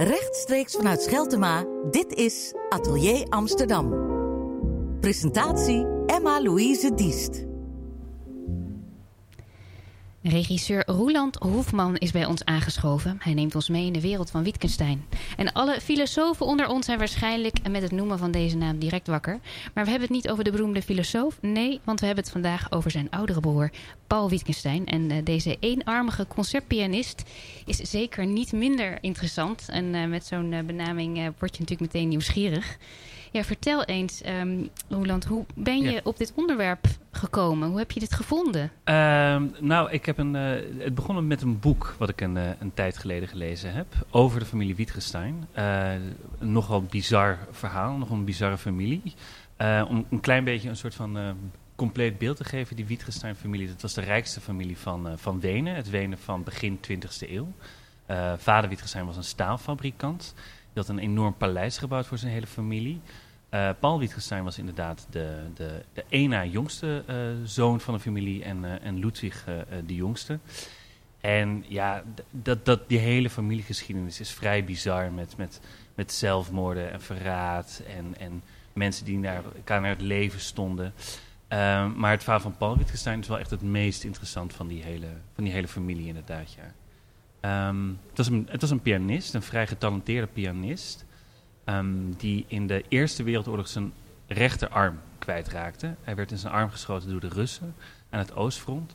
Rechtstreeks vanuit Scheltema, dit is Atelier Amsterdam. Presentatie Emma-Louise Diest. Regisseur Roeland Hoefman is bij ons aangeschoven. Hij neemt ons mee in de wereld van Wittgenstein. En alle filosofen onder ons zijn waarschijnlijk met het noemen van deze naam direct wakker. Maar we hebben het niet over de beroemde filosoof. Nee, want we hebben het vandaag over zijn oudere broer Paul Wittgenstein. En uh, deze eenarmige concertpianist is zeker niet minder interessant. En uh, met zo'n uh, benaming word je natuurlijk meteen nieuwsgierig. Ja, vertel eens, um, Roland, hoe ben je ja. op dit onderwerp gekomen? Hoe heb je dit gevonden? Uh, nou, ik heb een, uh, het begon met een boek wat ik een, uh, een tijd geleden gelezen heb over de familie Wittgenstein. Een nogal bizar verhaal, nog een bizarre familie. om een klein beetje een soort van compleet beeld te geven, die Wittgenstein-familie, dat was de rijkste familie van, van Wenen, het Wenen van begin 20e eeuw. vader Wittgenstein was een staalfabrikant. Die had een enorm paleis gebouwd voor zijn hele familie. Uh, Paul Wittgenstein was inderdaad de, de, de jongste uh, zoon van de familie en, uh, en Ludwig de jongste. En ja, dat, dat, die hele familiegeschiedenis is vrij bizar met, met, met zelfmoorden en verraad en, en mensen die naar elkaar naar het leven stonden. Ehm, maar het verhaal van Paul Wittgenstein is wel echt het meest interessant van die hele, van die hele familie inderdaad, ja. Um, het, een, het was een pianist, een vrij getalenteerde pianist. Um, die in de Eerste Wereldoorlog zijn rechterarm kwijtraakte. Hij werd in zijn arm geschoten door de Russen aan het Oostfront.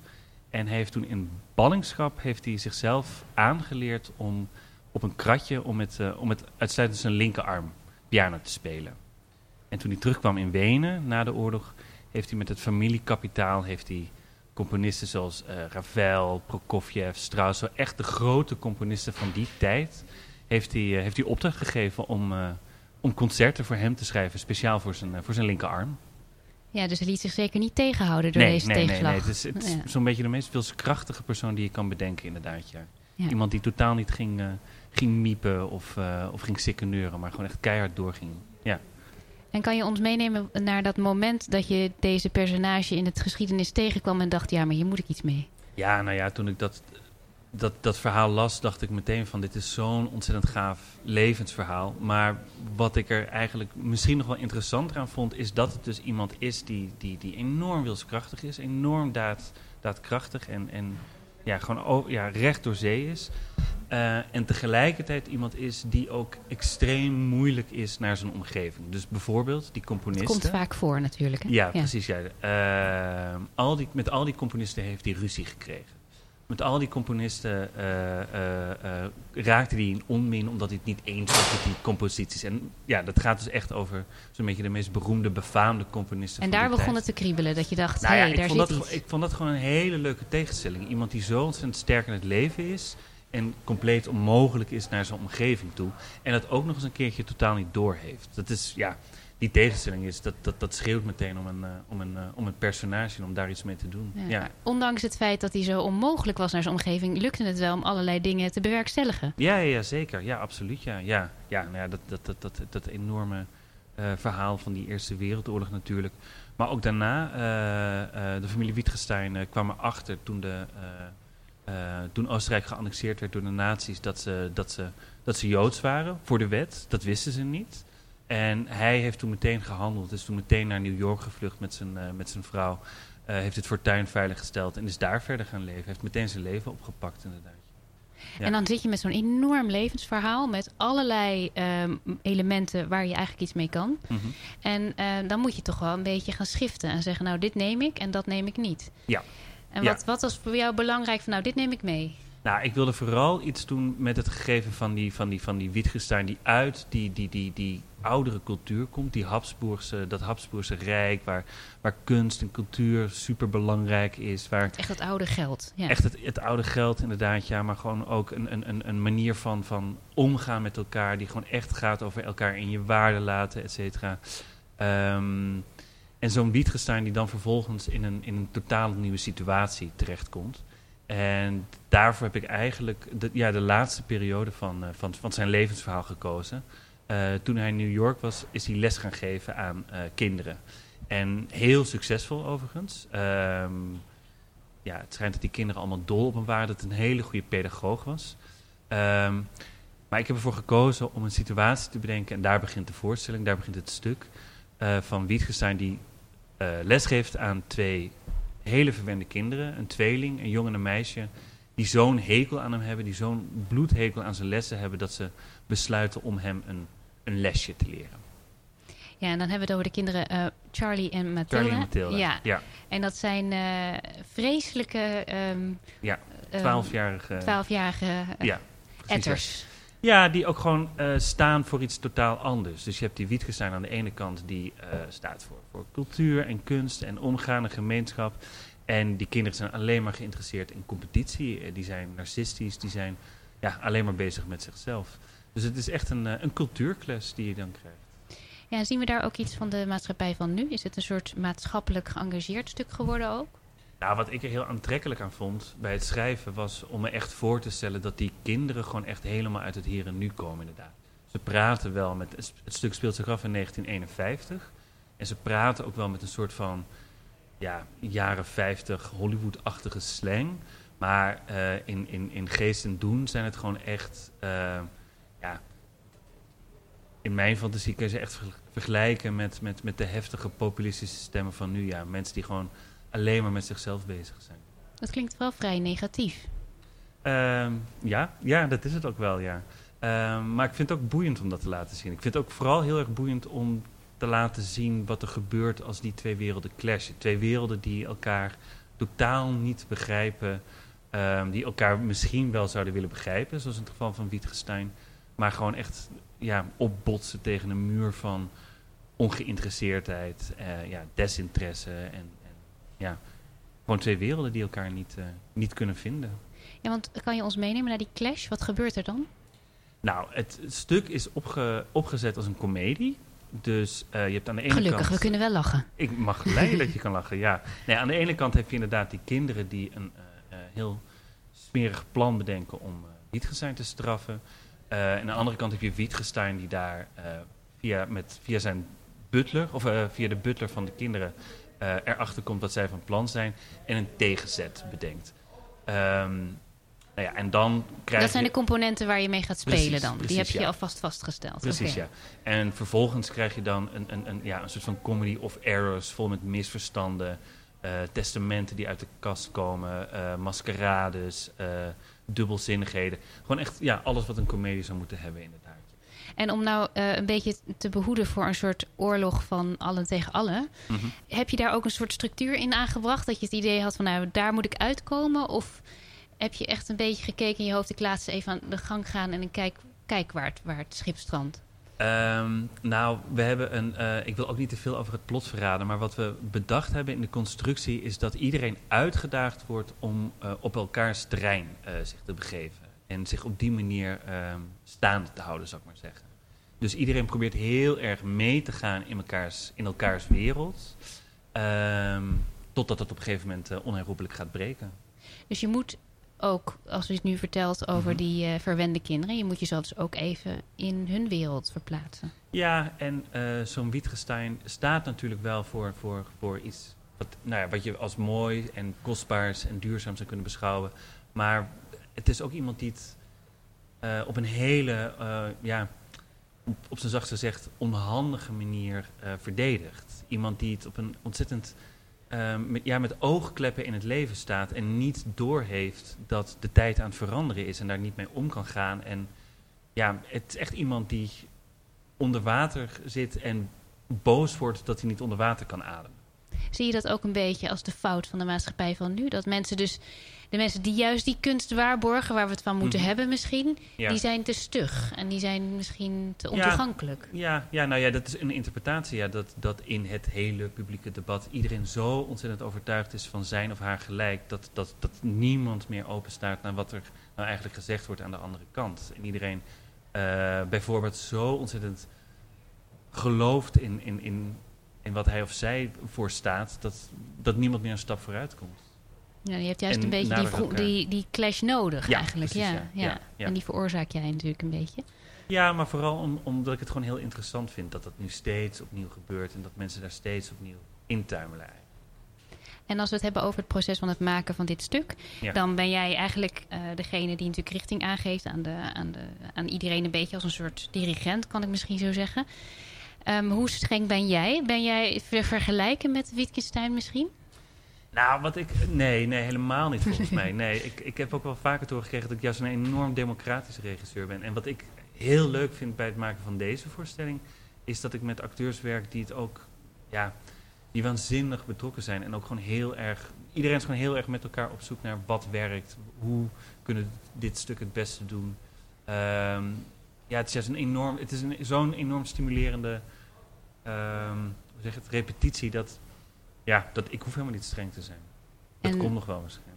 En heeft toen in ballingschap heeft hij zichzelf aangeleerd om op een kratje om met, uh, om met uitsluitend zijn linkerarm piano te spelen. En toen hij terugkwam in Wenen na de oorlog, heeft hij met het familiekapitaal heeft hij componisten zoals uh, Ravel, Prokofjev, Strauss, echt de grote componisten van die tijd, heeft hij, uh, heeft hij opdracht gegeven om, om concerten voor hem te schrijven, speciaal voor zijn, voor zijn linkerarm. Ja, dus hij liet zich zeker niet tegenhouden door nee, deze nee, tegenslag. Nee, nee, het is, het is Ja. zo'n beetje de meest wilskrachtige persoon die je kan bedenken, inderdaad. Ja. Ja. Iemand die totaal niet ging, uh, ging miepen of, uh, of ging sikkeneuren, maar gewoon echt keihard doorging. Ja. En kan je ons meenemen naar dat moment dat je deze personage in het geschiedenis tegenkwam en dacht, ja, maar hier moet ik iets mee? Ja, nou ja, toen ik dat, dat, dat verhaal las, dacht ik meteen van dit is zo'n ontzettend gaaf levensverhaal. Maar wat ik er eigenlijk misschien nog wel interessanter aan vond, is dat het dus iemand is die, die, die enorm wilskrachtig is, enorm daad, daadkrachtig en, en ja, gewoon ja, recht door zee is. Uh, en tegelijkertijd iemand is die ook extreem moeilijk is naar zijn omgeving. Dus bijvoorbeeld die componisten. Het komt vaak voor natuurlijk. Hè? Ja, precies. Ja. Uh, al die, met al die componisten heeft hij ruzie gekregen. Met al die componisten uh, raakte hij in onmin omdat hij het niet eens was met die composities. En ja, dat gaat dus echt over zo'n beetje de meest beroemde, befaamde componisten En daar begon tijd. het te kriebelen, dat je dacht, Nou hé, ja, daar vond zit dat, iets. ik vond dat gewoon een hele leuke tegenstelling. Iemand die zo ontzettend sterk in het leven is en compleet onmogelijk is naar zijn omgeving toe. En dat ook nog eens een keertje totaal niet doorheeft. Dat is, ja, die tegenstelling is, dat, dat, dat schreeuwt meteen om een, uh, om, een, uh, om een personage en om daar iets mee te doen. Ja. Ondanks het feit dat hij zo onmogelijk was naar zijn omgeving, lukte het wel om allerlei dingen te bewerkstelligen. ja, ja, zeker. Ja, absoluut. Ja, ja, ja nou ja dat, dat, dat, dat, dat enorme uh, verhaal van die Eerste Wereldoorlog natuurlijk. Maar ook daarna, de familie Wittgenstein kwam erachter toen, de, toen Oostenrijk geannexeerd werd door de nazi's dat ze, dat, ze, dat ze Joods waren voor de wet. Dat wisten ze niet. En hij heeft toen meteen gehandeld, is toen meteen naar New York gevlucht met zijn, uh, met zijn vrouw. Uh, heeft het fortuin veiliggesteld en is daar verder gaan leven. Heeft meteen zijn leven opgepakt inderdaad. Ja. En dan zit je met zo'n enorm levensverhaal met allerlei um, elementen waar je eigenlijk iets mee kan. Mm -hmm. En uh, dan moet je toch wel een beetje gaan schiften en zeggen, nou dit neem ik en dat neem ik niet. Ja. En ja. wat, wat was voor jou belangrijk van, nou dit neem ik mee? Nou, ik wilde vooral iets doen met het gegeven van die, van die, van die Wittgenstein die uit die, die, die, die oudere cultuur komt. Die Habsburgse, dat Habsburgse rijk waar, waar kunst en cultuur super belangrijk is. Waar echt het oude geld. Ja. Echt het, het oude geld inderdaad, ja. Maar gewoon ook een, een, een manier van, van omgaan met elkaar die gewoon echt gaat over elkaar in je waarde laten, et cetera. Um, en zo'n Wittgenstein die dan vervolgens in een, in een totaal nieuwe situatie terechtkomt. En daarvoor heb ik eigenlijk de, ja, de laatste periode van, uh, van, van zijn levensverhaal gekozen. Uh, toen hij in New York was, is hij les gaan geven aan uh, kinderen. En heel succesvol overigens. Um, ja, het schijnt dat die kinderen allemaal dol op hem waren. Dat het een hele goede pedagoog was. Um, Maar ik heb ervoor gekozen om een situatie te bedenken. En daar begint de voorstelling, daar begint het stuk. eh, van Wittgenstein die eh lesgeeft aan twee hele verwende kinderen. Een tweeling, een jongen en een meisje. Die zo'n hekel aan hem hebben, die zo'n bloedhekel aan zijn lessen hebben. dat ze besluiten om hem een, een lesje te leren. Ja, en dan hebben we het over de kinderen eh, Charlie en Mathilda. Charlie en. Ja, ja. en dat zijn eh, vreselijke ehm Ja, ehm, twaalfjarige. twaalfjarige eh, ja. etters. Ja, die ook gewoon eh, staan voor iets totaal anders. Dus je hebt die Wittgenstein aan de ene kant die eh, staat voor, voor cultuur en kunst en omgaan en gemeenschap. En die kinderen zijn alleen maar geïnteresseerd in competitie. Eh, die zijn narcistisch, die zijn ja, alleen maar bezig met zichzelf. Dus het is echt een, een cultuurclass die je dan krijgt. Ja, en zien we daar ook iets van de maatschappij van nu? Is het een soort maatschappelijk geëngageerd stuk geworden ook? Nou, wat ik er heel aantrekkelijk aan vond bij het schrijven was om me echt voor te stellen dat die kinderen gewoon echt helemaal uit het hier en nu komen inderdaad. Ze praten wel met, het stuk speelt zich af in 1951 en ze praten ook wel met een soort van ja, jaren 50 Hollywood-achtige slang. Maar eh, in, in, in geest en doen zijn het gewoon echt, eh, ja, in mijn fantasie kun je ze echt ver- vergelijken met, met, met de heftige populistische stemmen van nu. Ja, mensen die gewoon alleen maar met zichzelf bezig zijn. Dat klinkt wel vrij negatief. Ehm, ja, ja, dat is het ook wel, ja. Ehm, maar ik vind het ook boeiend om dat te laten zien. Ik vind het ook vooral heel erg boeiend om te laten zien wat er gebeurt als die twee werelden clashen. Twee werelden die elkaar totaal niet begrijpen, ehm, die elkaar misschien wel zouden willen begrijpen, zoals in het geval van Wittgenstein, maar gewoon echt ja, opbotsen tegen een muur van ongeïnteresseerdheid, eh, ja, desinteresse en, en ja, gewoon twee werelden die elkaar niet, eh, niet kunnen vinden. Ja, want kan je ons meenemen naar die clash? Wat gebeurt er dan? Nou, het stuk is opge- opgezet als een komedie. Dus eh, je hebt aan de ene Gelukkig, kant... we kunnen wel lachen. Ik mag blij dat je kan lachen, ja. Nee, aan de ene kant heb je inderdaad die kinderen die een eh, heel smerig plan bedenken om Wittgenstein te straffen. En aan de andere kant heb je Wittgenstein die daar via, met, via zijn butler, of via de butler van de kinderen, uh, erachter komt wat zij van plan zijn en een tegenzet bedenkt. Um, nou ja, en dan krijg dat zijn je... de componenten waar je mee gaat spelen Precies, dan. precies, Die heb je ja. alvast vastgesteld. Precies, ja. En vervolgens krijg je dan een, een, een, ja, een soort van comedy of errors, vol met misverstanden, uh, testamenten die uit de kast komen, uh, maskerades, uh, dubbelzinnigheden. Gewoon echt ja, alles wat een comedie zou moeten hebben, inderdaad. En om nou uh, een beetje te behoeden voor een soort oorlog van allen tegen allen, Mm -hmm. heb je daar ook een soort structuur in aangebracht? Dat je het idee had van nou, daar moet ik uitkomen? Of heb je echt een beetje gekeken in je hoofd, ik laat ze even aan de gang gaan en ik kijk, kijk waar, het, waar het schip strandt? Um, nou, we hebben een. Uh, ik wil ook niet te veel over het plot verraden. Maar wat we bedacht hebben in de constructie is dat iedereen uitgedaagd wordt om uh, op elkaars terrein uh, zich te begeven. En zich op die manier um, staande te houden, zou ik maar zeggen. Dus iedereen probeert heel erg mee te gaan in elkaars, in elkaars wereld. Um, totdat het op een gegeven moment uh, onherroepelijk gaat breken. Dus je moet ook, als u het nu vertelt over Mhm. die uh, verwende kinderen, je moet jezelf dus ook even in hun wereld verplaatsen. Ja, en uh, zo'n Wittgenstein staat natuurlijk wel voor, voor, voor iets wat, nou ja, wat je als mooi en kostbaars en duurzaam zou kunnen beschouwen. Maar het is ook iemand die het uh, op een hele, uh, ja, op, zijn zachtste gezegd, onhandige manier uh, verdedigt. Iemand die het op een ontzettend, met, ja, met oogkleppen in het leven staat en niet doorheeft dat de tijd aan het veranderen is en daar niet mee om kan gaan. En ja, het is echt iemand die onder water zit en boos wordt dat hij niet onder water kan ademen. Zie je dat ook een beetje als de fout van de maatschappij van nu? Dat mensen dus, de mensen die juist die kunst waarborgen, waar we het van moeten Mhm. hebben misschien, Ja. die zijn te stug en die zijn misschien te ontoegankelijk. Ja, ja, nou ja, dat is een interpretatie. Ja, dat, dat in het hele publieke debat iedereen zo ontzettend overtuigd is van zijn of haar gelijk. Dat, dat, dat niemand meer openstaat naar wat er nou eigenlijk gezegd wordt aan de andere kant. En iedereen uh, bijvoorbeeld zo ontzettend gelooft in, in, in, in wat hij of zij voor staat, dat, dat niemand meer een stap vooruit komt. Ja, je hebt juist En een beetje die, elkaar. die, die clash nodig Ja, eigenlijk. precies, ja, ja. ja. En die veroorzaak jij natuurlijk een beetje. Ja, maar vooral om, omdat ik het gewoon heel interessant vind dat dat nu steeds opnieuw gebeurt en dat mensen daar steeds opnieuw intuimelen. En als we het hebben over het proces van het maken van dit stuk, Ja. dan ben jij eigenlijk eh, degene die natuurlijk richting aangeeft aan, de, aan, de, aan iedereen een beetje als een soort dirigent, kan ik misschien zo zeggen. Ehm, hoe streng ben jij? Ben jij ver- vergelijken met Wittgenstein misschien? Nou, wat ik. Nee, nee, helemaal niet volgens mij. Nee, ik, ik heb ook wel vaker doorgekregen dat ik juist een enorm democratische regisseur ben. En wat ik heel leuk vind bij het maken van deze voorstelling, is dat ik met acteurs werk die het ook, ja, die waanzinnig betrokken zijn. En ook gewoon heel erg. Iedereen is gewoon heel erg met elkaar op zoek naar wat werkt. Hoe kunnen dit stuk het beste doen. Ehm, ja, het is juist een enorm. Het is een, zo'n enorm stimulerende. Ehm, hoe zeg het, repetitie dat. Ja, dat, ik hoef helemaal niet streng te zijn. Dat En- komt nog wel waarschijnlijk.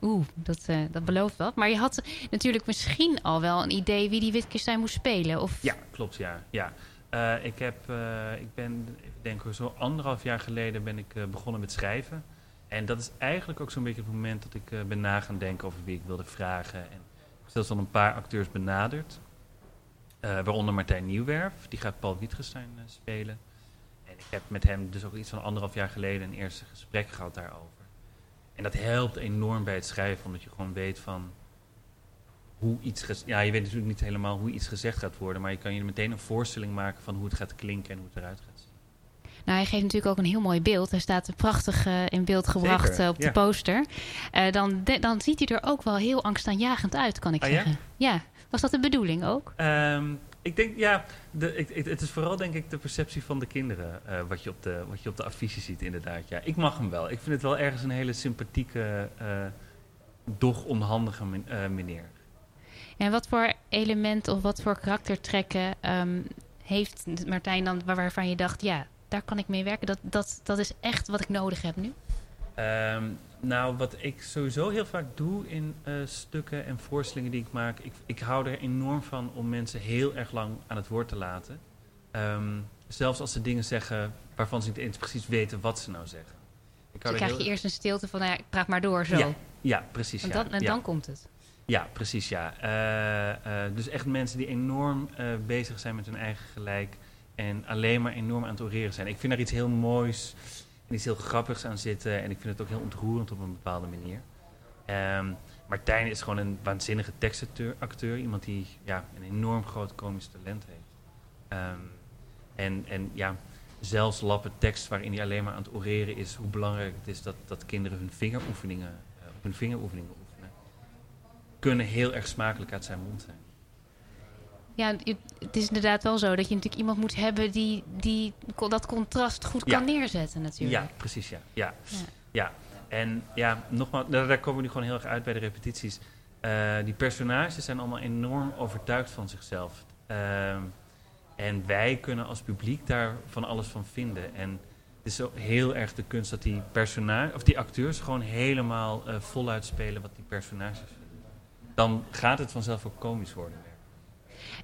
Oeh, dat, eh, dat belooft wat. Maar je had natuurlijk misschien al wel een idee wie die Wittgenstein moest spelen. Of... Ja, klopt, ja. ja. Eh, ik, heb, eh, ik ben, ik denk ik, zo anderhalf jaar geleden ben ik begonnen met schrijven. En dat is eigenlijk ook zo'n beetje het moment dat ik ben na gaan denken over wie ik wilde vragen. En ik heb zelfs al een paar acteurs benaderd. Eh, waaronder Martijn Nieuwwerf, die gaat Paul Wittgenstein eh, spelen. En ik heb met hem dus ook iets van anderhalf jaar geleden een eerste gesprek gehad daarover. En dat helpt enorm bij het schrijven, omdat je gewoon weet van hoe iets... Ja, je weet natuurlijk niet helemaal hoe iets gezegd gaat worden, maar je kan je meteen een voorstelling maken van hoe het gaat klinken en hoe het eruit gaat zien. Nou, hij geeft natuurlijk ook een heel mooi beeld. Hij staat prachtig eh, in beeld gebracht Zeker, eh, op de ja. poster. Eh, dan, de- dan ziet hij er ook wel heel angstaanjagend uit, kan ik Ah, zeggen. Ja? Was dat de bedoeling ook? Ehm, ik denk, ja, de, ik, ik- het is vooral denk ik de perceptie van de kinderen wat, je op de, wat je op de affiche ziet inderdaad. Ja, ik mag hem wel. Ik vind het wel ergens een hele sympathieke, eh, doch onhandige men- meneer. En wat voor element of wat voor karaktertrekken ehm, heeft Martijn dan waar- waarvan je dacht, ja, daar kan ik mee werken. Dat, dat, dat is echt wat ik nodig heb nu. Ehm, nou, wat ik sowieso heel vaak doe in eh, stukken en voorstellingen die ik maak, ik, ik hou er enorm van om mensen heel erg lang aan het woord te laten. Ehm, zelfs als ze dingen zeggen waarvan ze niet eens precies weten wat ze nou zeggen. Ik Dus dan krijg heel- je eerst een stilte van, nou ja, ik praat maar door zo. Ja, Ja, precies. en ja. dan, en ja. dan komt het. Ja, precies, ja. Eh, eh, dus echt mensen die enorm bezig zijn met hun eigen gelijk en alleen maar enorm aan het oreren zijn. Ik vind daar iets heel moois en iets heel grappigs aan zitten en ik vind het ook heel ontroerend op een bepaalde manier. Ehm, Martijn is gewoon een waanzinnige tekstacteur, acteur, iemand die ja, een enorm groot komisch talent heeft. Ehm, en, en ja, zelfs lappen tekst waarin hij alleen maar aan het oreren is, hoe belangrijk het is dat, dat kinderen hun vingeroefeningen, eh, hun vingeroefeningen oefenen kunnen heel erg smakelijk uit zijn mond zijn. Ja, het is inderdaad wel zo dat je natuurlijk iemand moet hebben die, die dat contrast goed Ja. kan neerzetten natuurlijk. Ja, precies, ja. Ja, Ja. ja. En ja, nogmaals, daar, daar komen we nu gewoon heel erg uit bij de repetities. Eh, die personages zijn allemaal enorm overtuigd van zichzelf. Ehm, en wij kunnen als publiek daar van alles van vinden. En het is zo heel erg de kunst dat die personage, of die acteurs gewoon helemaal eh, voluit spelen wat die personages vinden. Dan gaat het vanzelf ook komisch worden.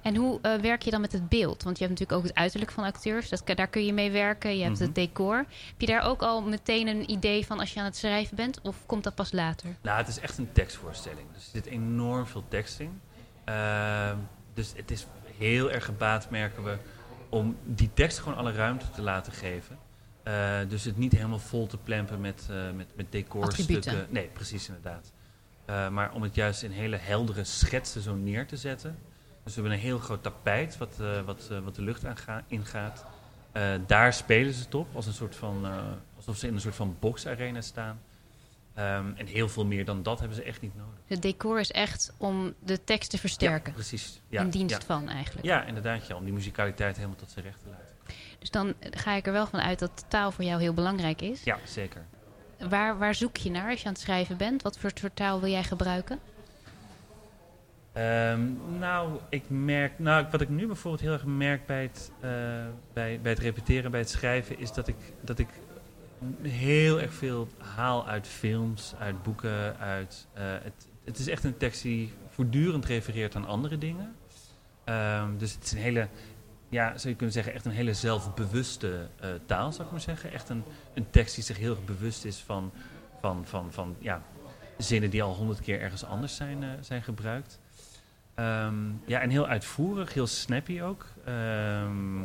En hoe eh, werk je dan met het beeld? Want je hebt natuurlijk ook het uiterlijk van acteurs. Dat, daar kun je mee werken. Je hebt Mhm. het decor. Heb je daar ook al meteen een idee van als je aan het schrijven bent? Of komt dat pas later? Nou, het is echt een tekstvoorstelling. Dus er zit enorm veel tekst in. Ehm, dus het is heel erg gebaat, merken we, om die tekst gewoon alle ruimte te laten geven. Eh, dus het niet helemaal vol te plempen met, eh met, met decorstukken. Nee, precies inderdaad. Maar om het juist in hele heldere schetsen zo neer te zetten. Dus we hebben een heel groot tapijt wat, eh, wat, eh, wat de lucht ingaat. Eh, daar spelen ze het op, als een soort van, alsof ze in een soort van boxarena staan. Ehm, en heel veel meer dan dat hebben ze echt niet nodig. Het decor is echt om de tekst te versterken. Ja, precies. Ja, in dienst ja. van eigenlijk. Ja, inderdaad. Ja, om die musicaliteit helemaal tot zijn recht te laten. Dus dan ga ik er wel van uit dat taal voor jou heel belangrijk is. Ja, zeker. Waar, waar zoek je naar als je aan het schrijven bent? Wat voor soort taal wil jij gebruiken? Ehm, nou, ik merk, nou, wat ik nu bijvoorbeeld heel erg merk bij het, eh, bij, bij het repeteren, bij het schrijven, is dat ik, dat ik heel erg veel haal uit films, uit boeken, uit. eh, het, het is echt een tekst die voortdurend refereert aan andere dingen. Ehm, dus het is een hele, ja, zou je kunnen zeggen, echt een hele zelfbewuste eh, taal, zou ik maar zeggen. Echt een, een tekst die zich heel erg bewust is van, van, van, van ja, zinnen die al honderd keer ergens anders zijn, zijn gebruikt. Ehm, ja, en heel uitvoerig, heel snappy ook. Ehm,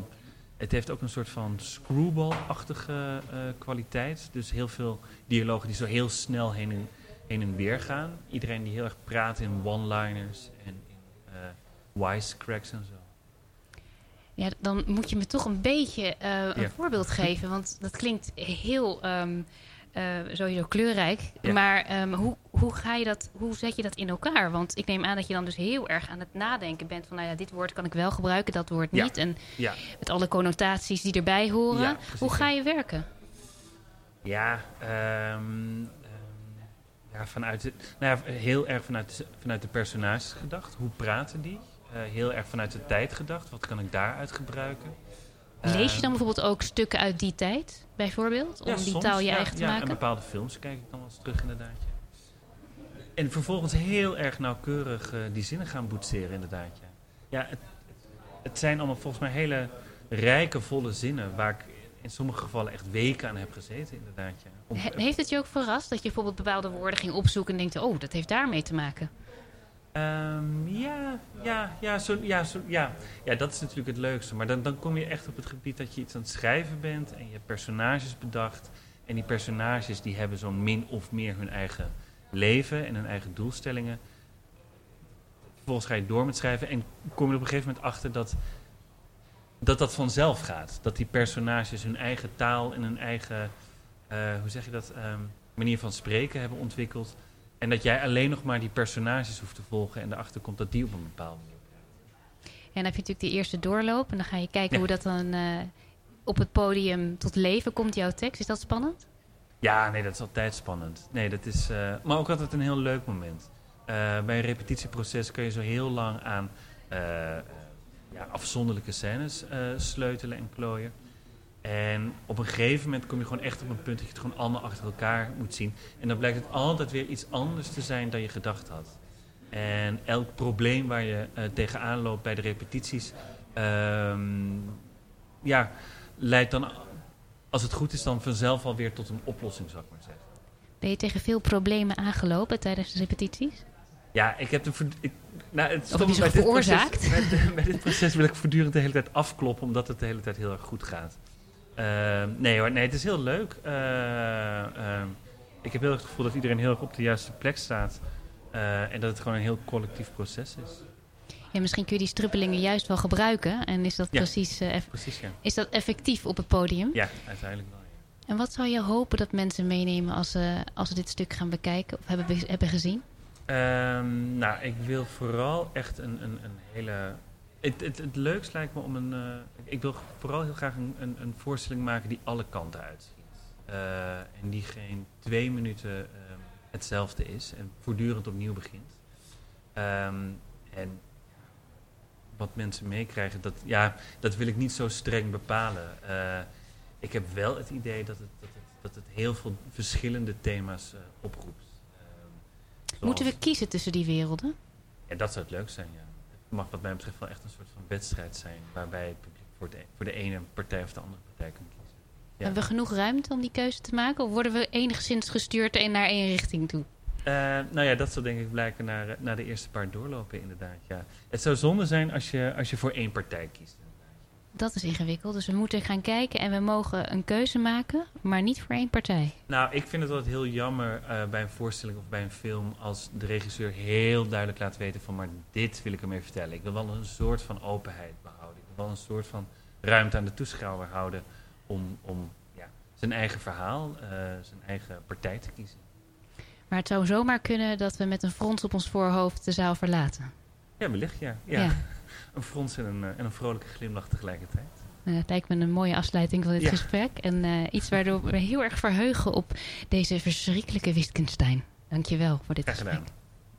het heeft ook een soort van screwball-achtige eh, kwaliteit. Dus heel veel dialogen die zo heel snel heen en, heen en weer gaan. Iedereen die heel erg praat in one-liners en in uh, wisecracks en zo. Ja, dan moet je me toch een beetje uh, een Ja. voorbeeld geven. Want dat klinkt heel eh, sowieso kleurrijk. Ja. Maar hoe, hoe, ga je dat, hoe zet je dat in elkaar? Want ik neem aan dat je dan dus heel erg aan het nadenken bent. Van nou ja, dit woord kan ik wel gebruiken, dat woord Ja. niet. En Ja, met alle connotaties die erbij horen. Ja, hoe ga ja. je werken? ja, ehm, ehm, ja vanuit de, nou ja, heel erg vanuit, de- vanuit de personages gedacht. Hoe praten die? Eh, heel erg vanuit de tijd gedacht. Wat kan ik daaruit gebruiken? Lees je Ehm, dan bijvoorbeeld ook stukken uit die tijd, bijvoorbeeld? Om Ja, die soms, taal je ja, eigen te ja, maken? En bepaalde films kijk ik dan wel eens terug inderdaad. En vervolgens heel erg nauwkeurig eh, die zinnen gaan boetseren inderdaad. Ja, ja het, het zijn allemaal volgens mij hele rijke, volle zinnen... waar ik in sommige gevallen echt weken aan heb gezeten inderdaad. Ja. Om- He- heeft het je ook verrast dat je bijvoorbeeld bepaalde woorden ging opzoeken en denkt, oh, dat heeft daarmee te maken? Ehm, ja, ja, ja, zo, ja, zo, ja. ja, dat is natuurlijk het leukste. Maar dan, dan kom je echt op het gebied dat je iets aan het schrijven bent en je hebt personages bedacht. En die personages die hebben zo'n min of meer hun eigen leven en hun eigen doelstellingen. Vervolgens ga je door met schrijven en kom je op een gegeven moment achter dat dat, dat vanzelf gaat. Dat die personages hun eigen taal en hun eigen, eh, hoe zeg je dat, ehm, manier van spreken hebben ontwikkeld. En dat jij alleen nog maar die personages hoeft te volgen en erachter komt dat die op een bepaalde manier. En dan heb je natuurlijk die eerste doorloop en dan ga je kijken Ja. hoe dat dan eh, op het podium tot leven komt, jouw tekst. Is dat spannend? Ja, nee, dat is altijd spannend. Nee, dat is, eh, maar ook altijd een heel leuk moment. Eh, bij een repetitieproces kun je zo heel lang aan eh, ja, afzonderlijke scènes sleutelen en klooien. En op een gegeven moment kom je gewoon echt op een punt dat je het gewoon allemaal achter elkaar moet zien. En dan blijkt het altijd weer iets anders te zijn dan je gedacht had. En elk probleem waar je tegenaan loopt bij de repetities, ehm, ja, leidt dan, als het goed is, dan vanzelf alweer tot een oplossing, zou ik maar zeggen. Ben je tegen veel problemen aangelopen tijdens de repetities? Ja, ik heb de. voort- Ik, nou, het ze bij dit proces- veroorzaakt? Bij, bij dit proces wil ik voortdurend de hele tijd afkloppen, omdat het de hele tijd heel erg goed gaat. Ehm, nee hoor, nee, het is heel leuk. Eh, ehm, ik heb heel erg het gevoel dat iedereen heel erg op de juiste plek staat. Eh, en dat het gewoon een heel collectief proces is. Ja, misschien kun je die struppelingen juist wel gebruiken. En is dat, Ja. precies, eh, Precies, ja. is dat effectief op het podium? Ja, uiteindelijk wel. ja. En wat zou je hopen dat mensen meenemen als ze, als ze dit stuk gaan bekijken of hebben, be- hebben gezien? Ehm, nou, ik wil vooral echt een, een, een hele. Het, het, het leukst lijkt me om een. eh, ik wil vooral heel graag een, een, een voorstelling maken die alle kanten uitziet. Eh, en die geen twee minuten ehm, hetzelfde is en voortdurend opnieuw begint. Ehm, en wat mensen meekrijgen, dat, ja, dat wil ik niet zo streng bepalen. Eh, ik heb wel het idee dat het, dat het, dat het heel veel verschillende thema's eh, oproept. Ehm, Moeten we kiezen tussen die werelden? Ja, dat zou het leuk zijn, ja. Het mag wat mij betreft wel echt een soort van wedstrijd zijn... waarbij het publiek voor de, voor de ene partij of de andere partij kan kiezen. Ja. Hebben we genoeg ruimte om die keuze te maken? Of worden we enigszins gestuurd naar één richting toe? Eh, nou ja, dat zal denk ik blijken naar, naar de eerste paar doorlopen inderdaad, ja. Het zou zonde zijn als je, als je voor één partij kiest. Dat is ingewikkeld. Dus we moeten gaan kijken en we mogen een keuze maken, maar niet voor één partij. Nou, ik vind het altijd heel jammer eh, bij een voorstelling of bij een film... als de regisseur heel duidelijk laat weten van... maar dit wil ik ermee vertellen. Ik wil wel een soort van openheid behouden. Ik wil wel een soort van ruimte aan de toeschouwer houden... om, om ja, zijn eigen verhaal, eh, zijn eigen partij te kiezen. Maar het zou zomaar kunnen dat we met een frons op ons voorhoofd de zaal verlaten. Ja, wellicht, ja. ja. Ja. Een frons en een, eh, en een vrolijke glimlach tegelijkertijd. Dat lijkt me een mooie afsluiting van dit Ja. gesprek. En eh, iets waardoor we heel erg verheugen op deze verschrikkelijke Wittgenstein. Dank je wel voor dit Graag gesprek.